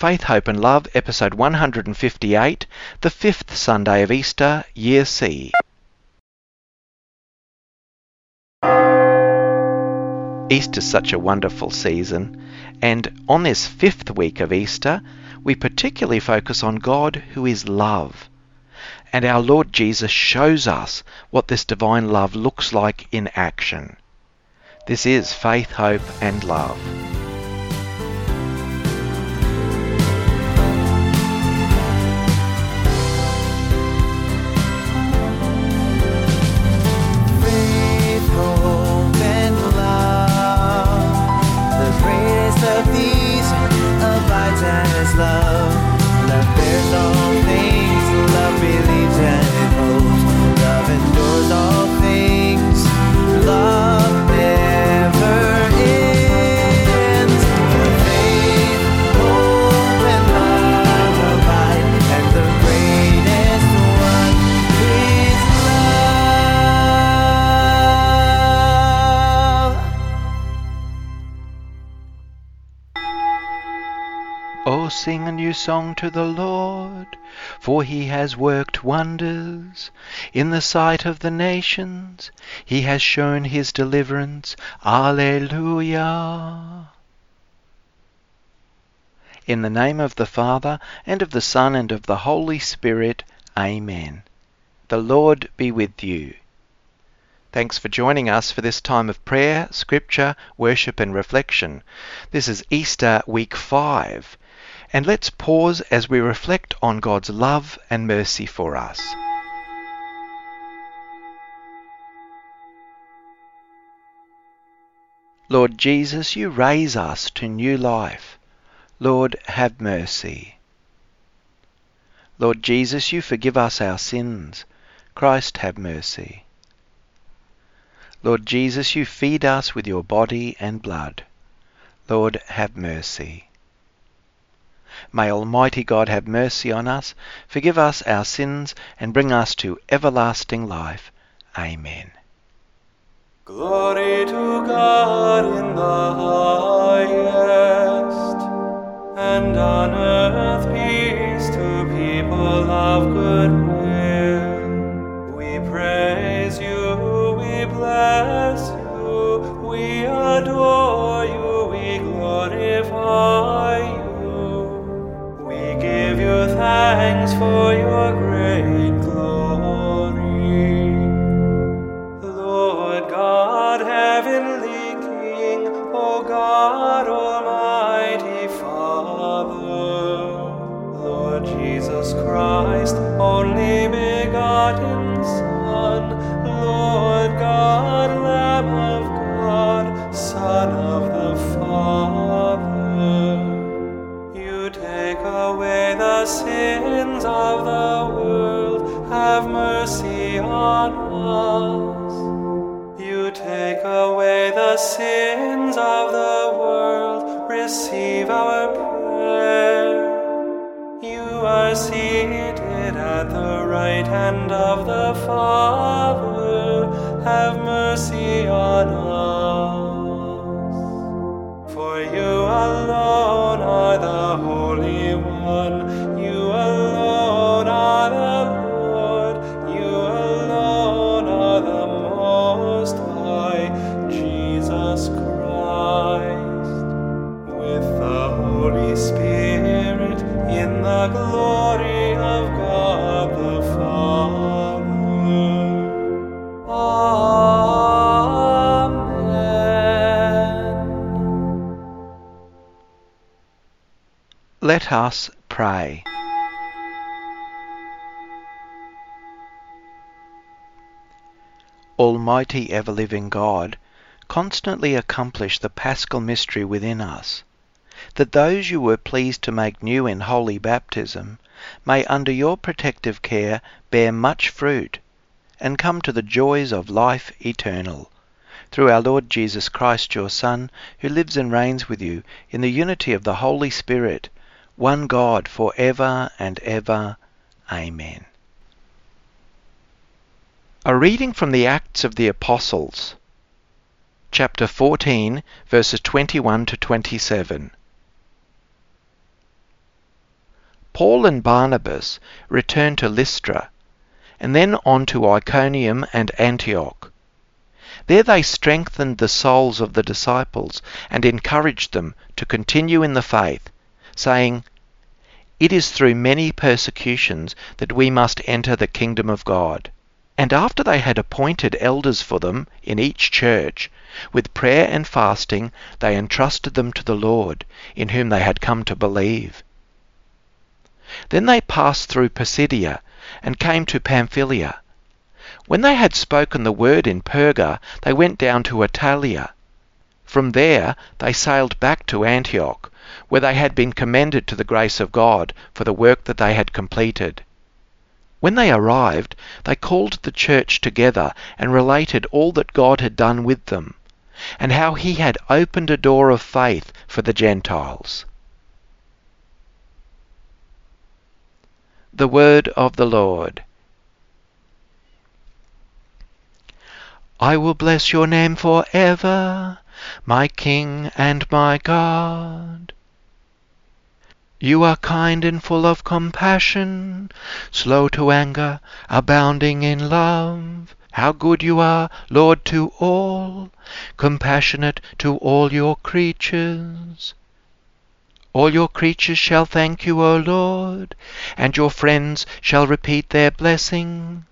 Faith, Hope and Love, episode 158, the fifth Sunday of Easter, Year C. Easter's such a wonderful season, and on this fifth week of Easter, we particularly focus on God who is love. And our Lord Jesus shows us what this divine love looks like in action. This is Faith, Hope and Love. Song to the Lord, for he has worked wonders in the sight of the nations. He has shown his deliverance. Alleluia. In the name of the Father, and of the Son, and of the Holy Spirit. Amen. The Lord be with you. Thanks for joining us for this time of prayer, scripture, worship, and reflection. This is Easter week 5, and let's pause as we reflect on God's love and mercy for us. Lord Jesus, you raise us to new life. Lord, have mercy. Lord Jesus, you forgive us our sins. Christ, have mercy. Lord Jesus, you feed us with your body and blood. Lord, have mercy. May Almighty God have mercy on us, forgive us our sins, and bring us to everlasting life. Amen. Glory to God in the highest, and on earth peace to people of good will. For your great One, Us pray. Almighty ever living God, constantly accomplish the paschal mystery within us, that those you were pleased to make new in holy baptism may under your protective care bear much fruit and come to the joys of life eternal. Through our Lord Jesus Christ, your Son, who lives and reigns with you in the unity of the Holy Spirit, one God for ever and ever. Amen. A reading from the Acts of the Apostles, chapter 14, verses 21 to 27. Paul and Barnabas returned to Lystra and then on to Iconium and Antioch. There they strengthened the souls of the disciples and encouraged them to continue in the faith, saying, It is through many persecutions that we must enter the kingdom of God. And after they had appointed elders for them in each church, with prayer and fasting they entrusted them to the Lord, in whom they had come to believe. Then they passed through Pisidia and came to Pamphylia. When they had spoken the word in Perga, they went down to Attalia. From there they sailed back to Antioch, where they had been commended to the grace of God for the work that they had completed. When they arrived, they called the church together and related all that God had done with them, and how he had opened a door of faith for the Gentiles. The word of the Lord. I will bless your name for ever, my King and my God. You are kind and full of compassion, slow to anger, abounding in love. How good you are, Lord, to all, compassionate to all your creatures. All your creatures shall thank you, O Lord, and your friends shall repeat their blessing.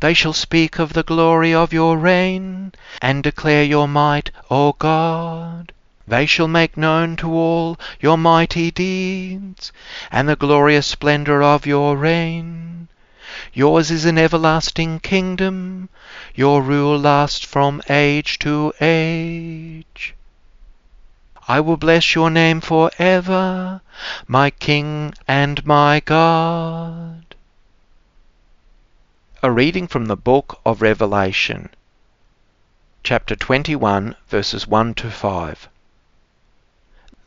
They shall speak of the glory of your reign, and declare your might, O God. They shall make known to all your mighty deeds, and the glorious splendour of your reign. Yours is an everlasting kingdom, your rule lasts from age to age. I will bless your name for ever, my King and my God. A reading from the book of Revelation, chapter 21, verses 1 to 5.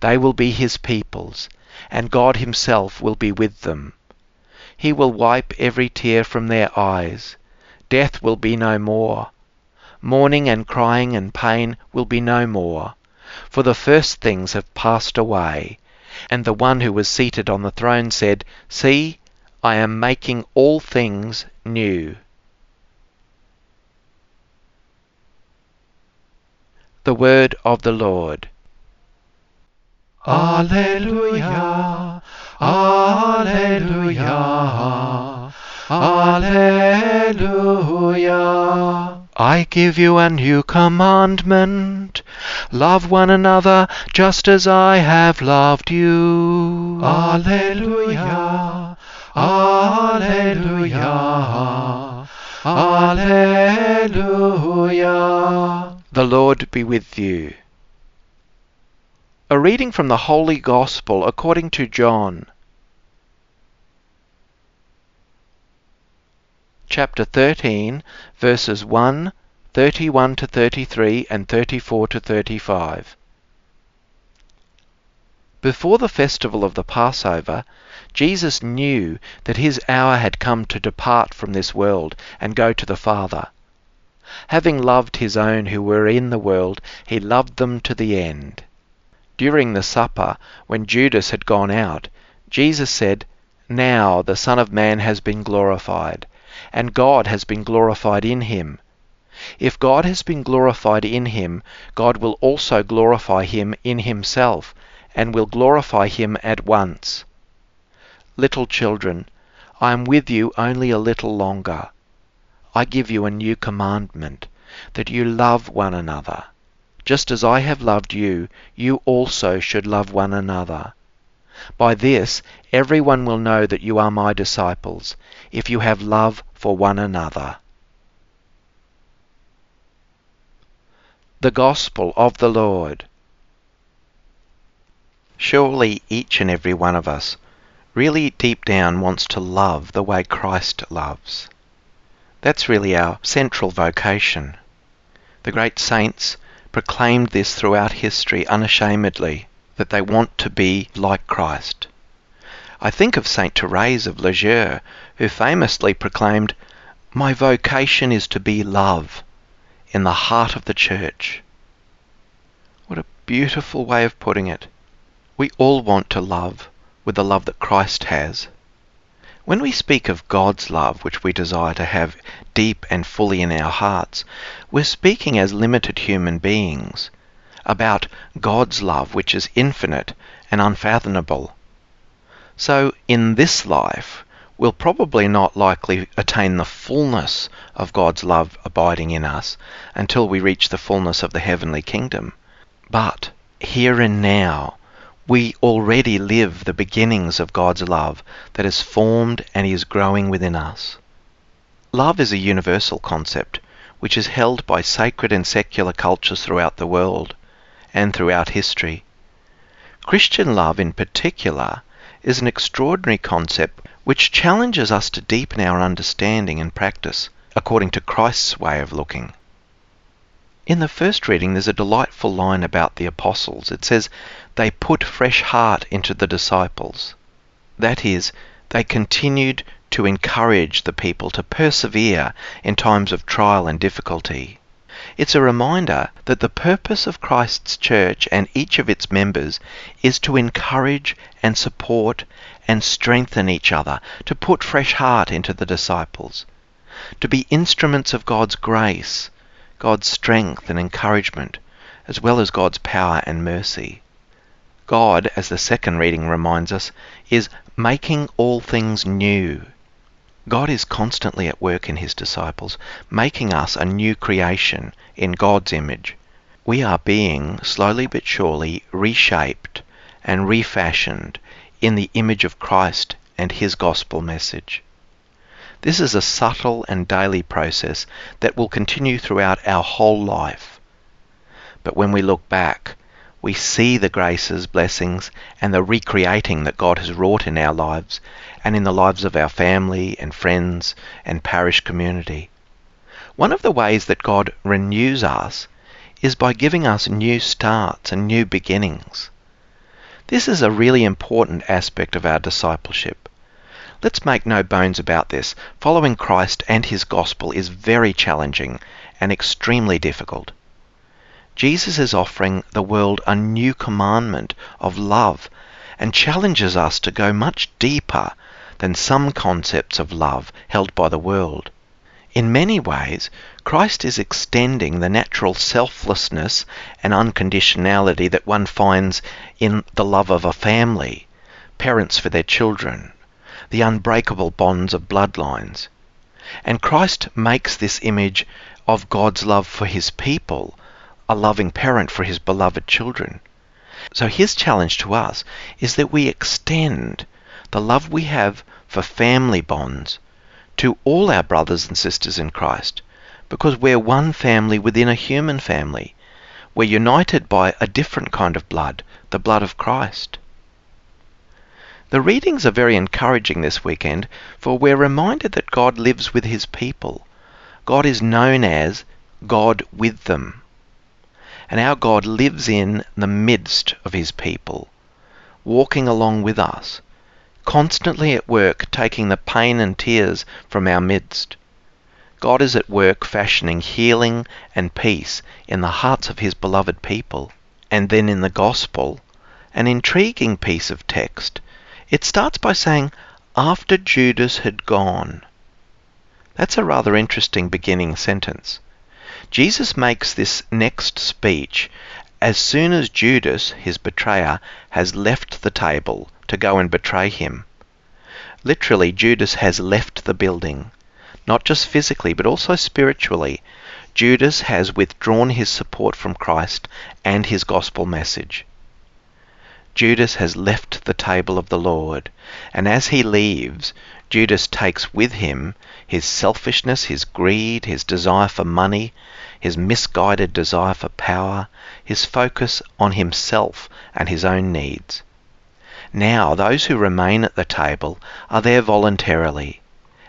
they will be his peoples, and God himself will be with them. He will wipe every tear from their eyes. Death will be no more. Mourning and crying and pain will be no more, for the first things have passed away. And the one who was seated on the throne said, See, I am making all things new. The word of the Lord. Alleluia, Alleluia, Alleluia. I give you a new commandment. Love one another just as I have loved you. Alleluia, Alleluia, Alleluia. The Lord be with you. A reading from the Holy Gospel according to John. Chapter 13, verses 1, 31 to 33, and 34 to 35. Before the festival of the Passover, Jesus knew that his hour had come to depart from this world and go to the Father. Having loved his own who were in the world, he loved them to the end. During the supper, when Judas had gone out, Jesus said, Now the Son of Man has been glorified, and God has been glorified in him. If God has been glorified in him, God will also glorify him in himself, and will glorify him at once. Little children, I am with you only a little longer. I give you a new commandment, that you love one another. Just as I have loved you, you also should love one another. By this everyone will know that you are my disciples, if you have love for one another. The Gospel of the Lord. Surely each and every one of us really deep down wants to love the way Christ loves. That's really our central vocation. The great saints proclaimed this throughout history unashamedly, that they want to be like Christ. I think of Saint Therese of Lisieux, who famously proclaimed, My vocation is to be love in the heart of the church. What a beautiful way of putting it. We all want to love with the love that Christ has. When we speak of God's love, which we desire to have deep and fully in our hearts, we're speaking as limited human beings about God's love, which is infinite and unfathomable. So, in this life, we'll probably not likely attain the fullness of God's love abiding in us until we reach the fullness of the heavenly kingdom. But here and now, we already live the beginnings of God's love that is formed and is growing within us. Love is a universal concept which is held by sacred and secular cultures throughout the world and throughout history. Christian love, in particular, is an extraordinary concept which challenges us to deepen our understanding and practice according to Christ's way of looking. In the first reading, there's a delightful line about the apostles. It says, They put fresh heart into the disciples. That is, they continued to encourage the people to persevere in times of trial and difficulty. It's a reminder that the purpose of Christ's church and each of its members is to encourage and support and strengthen each other, to put fresh heart into the disciples, to be instruments of God's grace God's strength and encouragement, as well as God's power and mercy. God, as the second reading reminds us, is making all things new. God is constantly at work in his disciples, making us a new creation in God's image. We are being, slowly but surely, reshaped and refashioned in the image of Christ and his gospel message. This is a subtle and daily process that will continue throughout our whole life. But when we look back, we see the graces, blessings, and the recreating that God has wrought in our lives and in the lives of our family and friends and parish community. One of the ways that God renews us is by giving us new starts and new beginnings. This is a really important aspect of our discipleship. Let's make no bones about this. Following Christ and his gospel is very challenging and extremely difficult. Jesus is offering the world a new commandment of love and challenges us to go much deeper than some concepts of love held by the world. In many ways, Christ is extending the natural selflessness and unconditionality that one finds in the love of a family, parents for their children, the unbreakable bonds of bloodlines. And Christ makes this image of God's love for his people a loving parent for his beloved children. So his challenge to us is that we extend the love we have for family bonds to all our brothers and sisters in Christ because we're one family within a human family. We're united by a different kind of blood, the blood of Christ. The readings are very encouraging this weekend, for we're reminded that God lives with his people. God is known as God with them. And our God lives in the midst of his people, walking along with us, constantly at work taking the pain and tears from our midst. God is at work fashioning healing and peace in the hearts of his beloved people. And then in the Gospel, an intriguing piece of text it starts by saying, after Judas had gone. That's a rather interesting beginning sentence. Jesus makes this next speech as soon as Judas, his betrayer, has left the table to go and betray him. Literally, Judas has left the building, not just physically, but also spiritually. Judas has withdrawn his support from Christ and his gospel message. Judas has left the table of the Lord, and as he leaves, Judas takes with him his selfishness, his greed, his desire for money, his misguided desire for power, his focus on himself and his own needs. Now, those who remain at the table are there voluntarily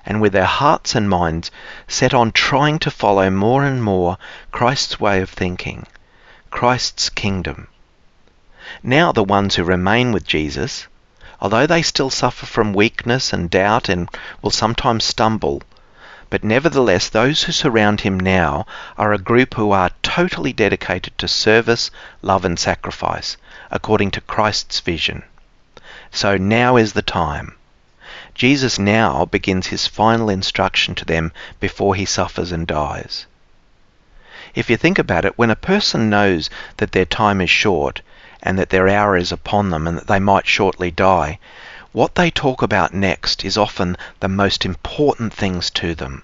and with their hearts and minds set on trying to follow more and more Christ's way of thinking, Christ's kingdom. Now, the ones who remain with Jesus, although they still suffer from weakness and doubt and will sometimes stumble, but nevertheless, those who surround him now are a group who are totally dedicated to service, love, and sacrifice, according to Christ's vision. So now is the time. Jesus now begins his final instruction to them before he suffers and dies. If you think about it, when a person knows that their time is short and that their hour is upon them and that they might shortly die, what they talk about next is often the most important things to them.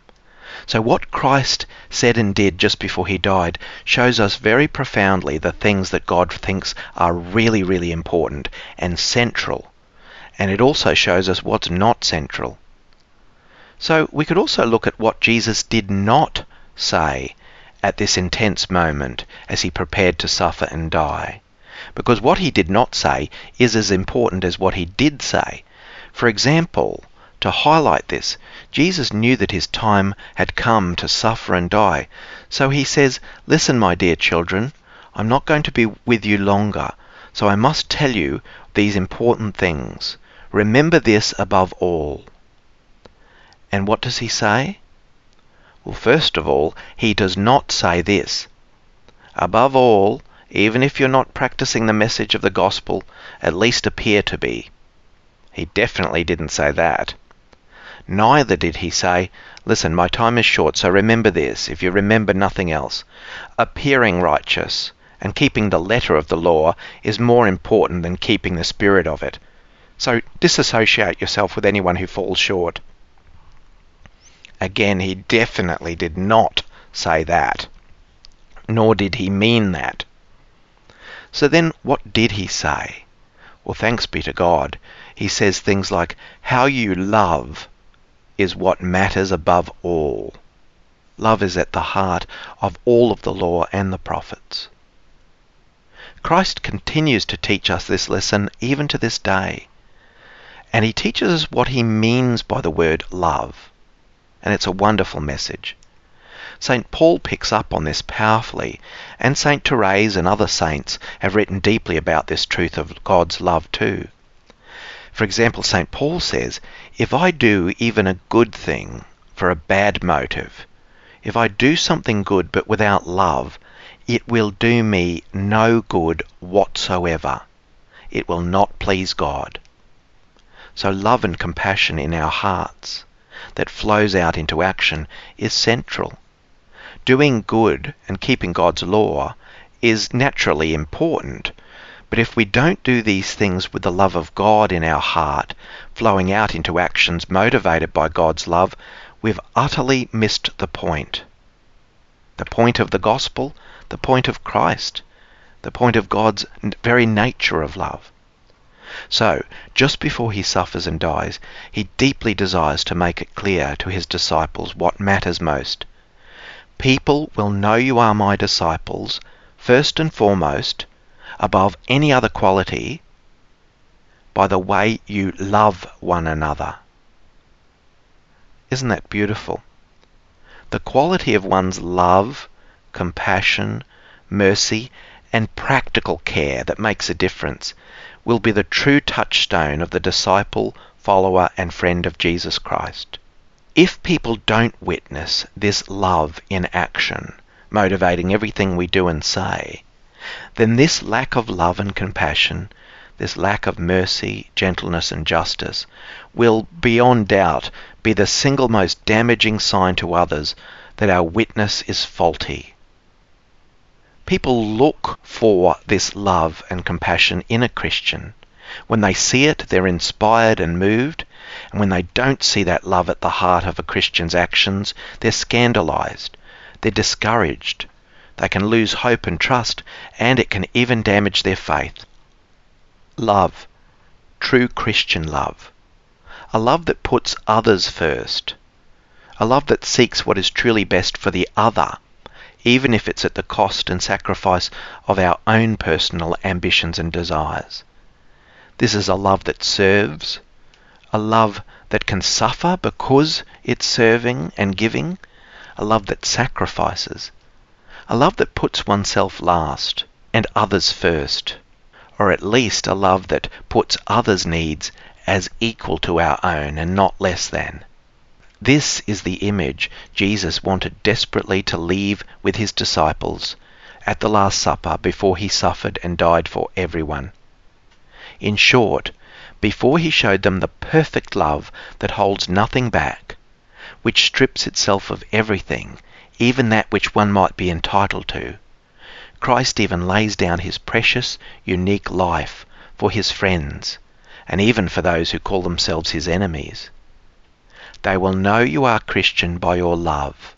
So, what Christ said and did just before he died shows us very profoundly the things that God thinks are really, really important and central. And it also shows us what's not central. So, we could also look at what Jesus did not say at this intense moment as he prepared to suffer and die because what he did not say is as important as what he did say. For example, to highlight this, Jesus knew that his time had come to suffer and die. So he says, Listen, my dear children, I'm not going to be with you longer, so I must tell you these important things. Remember this above all. And what does he say? Well, first of all, he does not say this. Above all, even if you're not practicing the message of the gospel, at least appear to be. He definitely didn't say that. Neither did he say, Listen, my time is short, so remember this, if you remember nothing else. Appearing righteous and keeping the letter of the law is more important than keeping the spirit of it. So disassociate yourself with anyone who falls short. Again, he definitely did not say that, nor did he mean that. So then, what did he say? Well, thanks be to God. He says things like, How you love is what matters above all. Love is at the heart of all of the law and the prophets. Christ continues to teach us this lesson even to this day. And he teaches us what he means by the word love. And it's a wonderful message. St. Paul picks up on this powerfully, and St. Therese and other saints have written deeply about this truth of God's love too. For example, St. Paul says, If I do even a good thing for a bad motive, if I do something good but without love, it will do me no good whatsoever. It will not please God. So love and compassion in our hearts that flows out into action is central doing good and keeping God's law is naturally important. But if we don't do these things with the love of God in our heart, flowing out into actions motivated by God's love, we've utterly missed the point. The point of the gospel, the point of Christ, the point of God's very nature of love. So, just before he suffers and dies, he deeply desires to make it clear to his disciples what matters most People will know you are my disciples, first and foremost, above any other quality, by the way you love one another. Isn't that beautiful? The quality of one's love, compassion, mercy, and practical care that makes a difference will be the true touchstone of the disciple, follower, and friend of Jesus Christ. If people don't witness this love in action, motivating everything we do and say, then this lack of love and compassion, this lack of mercy, gentleness, and justice, will beyond doubt be the single most damaging sign to others that our witness is faulty. People look for this love and compassion in a Christian. When they see it, they're inspired and moved, and when they don't see that love at the heart of a Christian's actions, they're scandalized. They're discouraged. They can lose hope and trust, and it can even damage their faith. Love. True Christian love. A love that puts others first. A love that seeks what is truly best for the other, even if it's at the cost and sacrifice of our own personal ambitions and desires. This is a love that serves, a love that can suffer because it's serving and giving, a love that sacrifices, a love that puts oneself last and others first, or at least a love that puts others' needs as equal to our own and not less than. This is the image Jesus wanted desperately to leave with his disciples at the Last Supper before he suffered and died for everyone. In short, before he showed them the perfect love that holds nothing back, which strips itself of everything, even that which one might be entitled to, Christ even lays down his precious, unique life for his friends, and even for those who call themselves his enemies. They will know you are Christian by your love.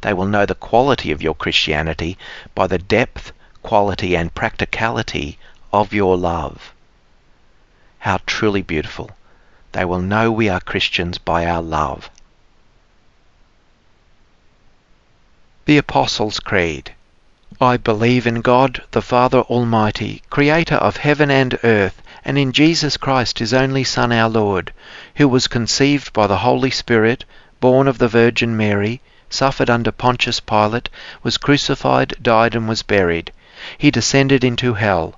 They will know the quality of your Christianity by the depth, quality, and practicality of your love. How truly beautiful. They will know we are Christians by our love. The Apostles' Creed. I believe in God, the Father Almighty, creator of heaven and earth, and in Jesus Christ, his only Son, our Lord, who was conceived by the Holy Spirit, born of the Virgin Mary, suffered under Pontius Pilate, was crucified, died, and was buried. He descended into hell.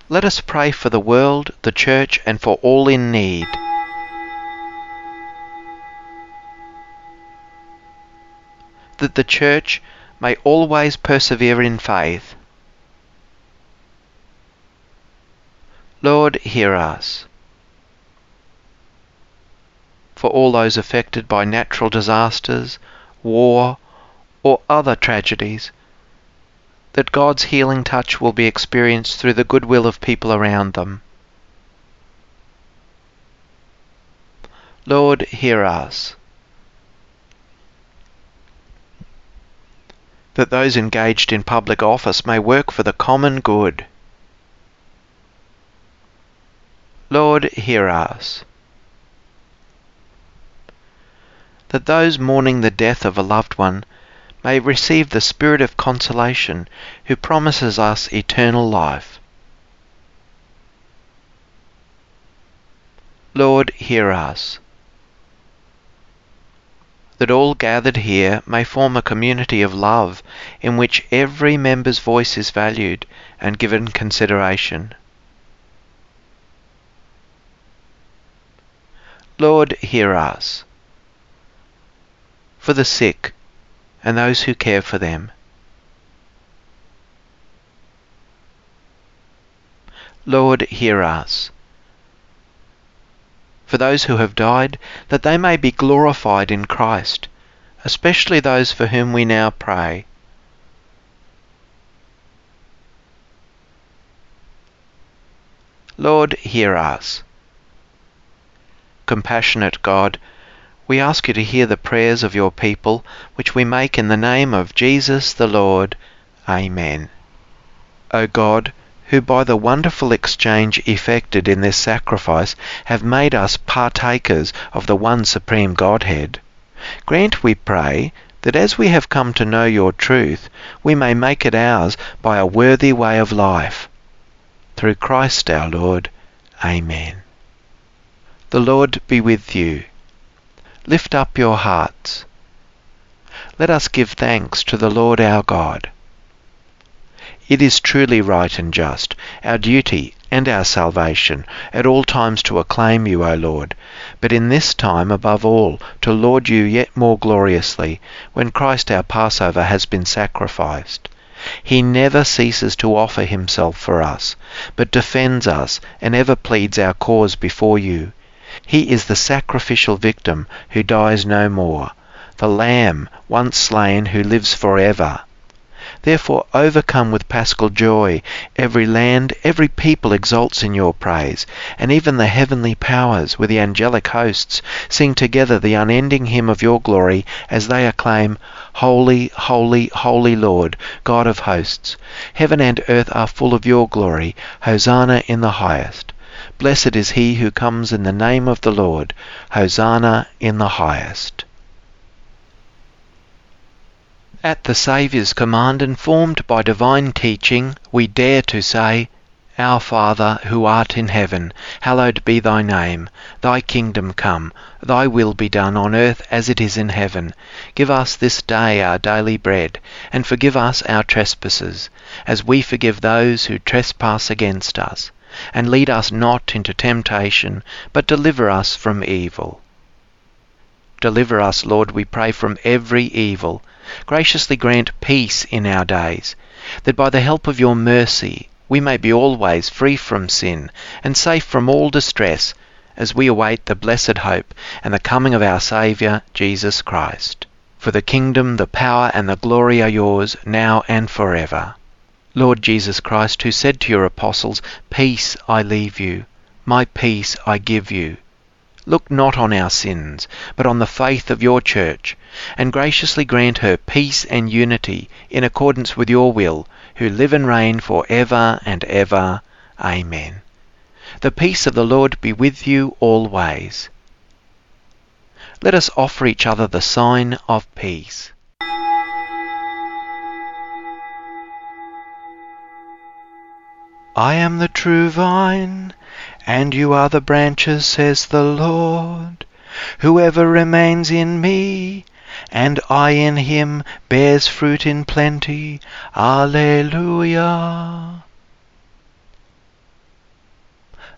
let us pray for the world, the Church, and for all in need. That the Church may always persevere in faith. Lord, hear us. For all those affected by natural disasters, war, or other tragedies, that God's healing touch will be experienced through the goodwill of people around them. Lord, hear us. That those engaged in public office may work for the common good. Lord, hear us. That those mourning the death of a loved one may receive the Spirit of consolation who promises us eternal life. Lord, hear us. That all gathered here may form a community of love in which every member's voice is valued and given consideration. Lord, hear us. For the sick, and those who care for them. Lord, hear us. For those who have died, that they may be glorified in Christ, especially those for whom we now pray. Lord, hear us. Compassionate God, we ask you to hear the prayers of your people, which we make in the name of Jesus the Lord. Amen. O God, who by the wonderful exchange effected in this sacrifice have made us partakers of the one supreme Godhead, grant, we pray, that as we have come to know your truth, we may make it ours by a worthy way of life. Through Christ our Lord. Amen. The Lord be with you. Lift up your hearts. Let us give thanks to the Lord our God. It is truly right and just, our duty and our salvation, at all times to acclaim you, O Lord, but in this time above all to laud you yet more gloriously, when Christ our Passover has been sacrificed. He never ceases to offer himself for us, but defends us and ever pleads our cause before you. He is the sacrificial victim who dies no more, the Lamb once slain who lives forever. Therefore overcome with paschal joy, every land, every people exults in your praise, and even the heavenly powers with the angelic hosts sing together the unending hymn of your glory as they acclaim, Holy, holy, holy Lord, God of hosts. Heaven and earth are full of your glory. Hosanna in the highest. Blessed is he who comes in the name of the Lord. Hosanna in the highest. At the Saviour's command, informed by divine teaching, we dare to say, Our Father, who art in heaven, hallowed be thy name. Thy kingdom come, thy will be done on earth as it is in heaven. Give us this day our daily bread, and forgive us our trespasses, as we forgive those who trespass against us. And lead us not into temptation, but deliver us from evil. Deliver us, Lord, we pray, from every evil graciously grant peace in our days, that by the help of your mercy we may be always free from sin and safe from all distress as we await the blessed hope and the coming of our Saviour, Jesus Christ. For the kingdom, the power, and the glory are yours, now and forever. Lord Jesus Christ, who said to your apostles, Peace I leave you, my peace I give you. Look not on our sins, but on the faith of your church, and graciously grant her peace and unity in accordance with your will, who live and reign for ever and ever. Amen. The peace of the Lord be with you always. Let us offer each other the sign of peace. I am the true vine, and you are the branches, says the Lord. Whoever remains in me, and I in him, bears fruit in plenty. Alleluia.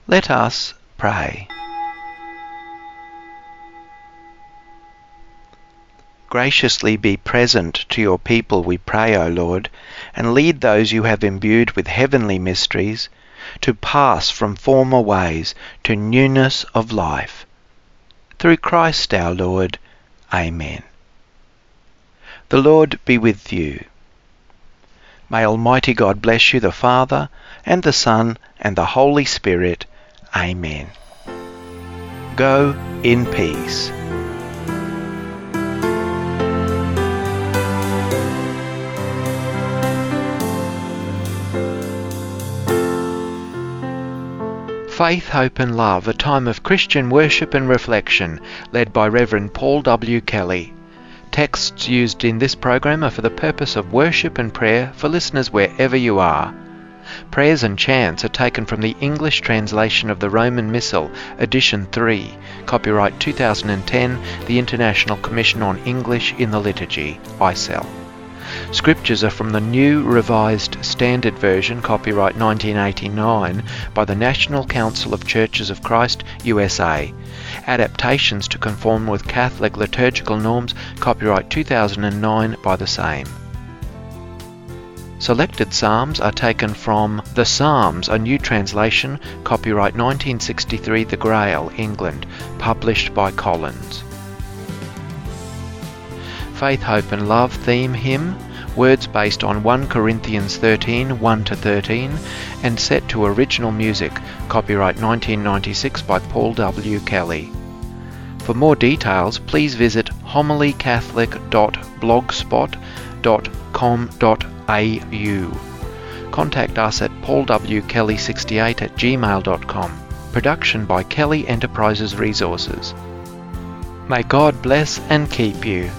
Let us pray. Graciously be present to your people, we pray, O Lord, and lead those you have imbued with heavenly mysteries to pass from former ways to newness of life. Through Christ our Lord. Amen. The Lord be with you. May Almighty God bless you, the Father, and the Son, and the Holy Spirit. Amen. Go in peace. Faith, Hope and Love, a time of Christian worship and reflection, led by Reverend Paul W. Kelly. Texts used in this program are for the purpose of worship and prayer for listeners wherever you are. Prayers and chants are taken from the English translation of the Roman Missal, Edition 3, copyright 2010, the International Commission on English in the Liturgy, ICEL. Scriptures are from the New Revised Standard Version, copyright 1989, by the National Council of Churches of Christ, USA. Adaptations to conform with Catholic liturgical norms, copyright 2009 by the same. Selected psalms are taken from The Psalms, a new translation, copyright 1963 The Grail, England, published by Collins. Faith, Hope and Love theme hymn, words based on 1 Corinthians 13 1 to 13, and set to original music, copyright 1996 by Paul W. Kelly. For more details, please visit homilycatholic.blogspot.com.au. Contact us at paulwkelly68 at gmail.com. Production by Kelly Enterprises Resources. May God bless and keep you.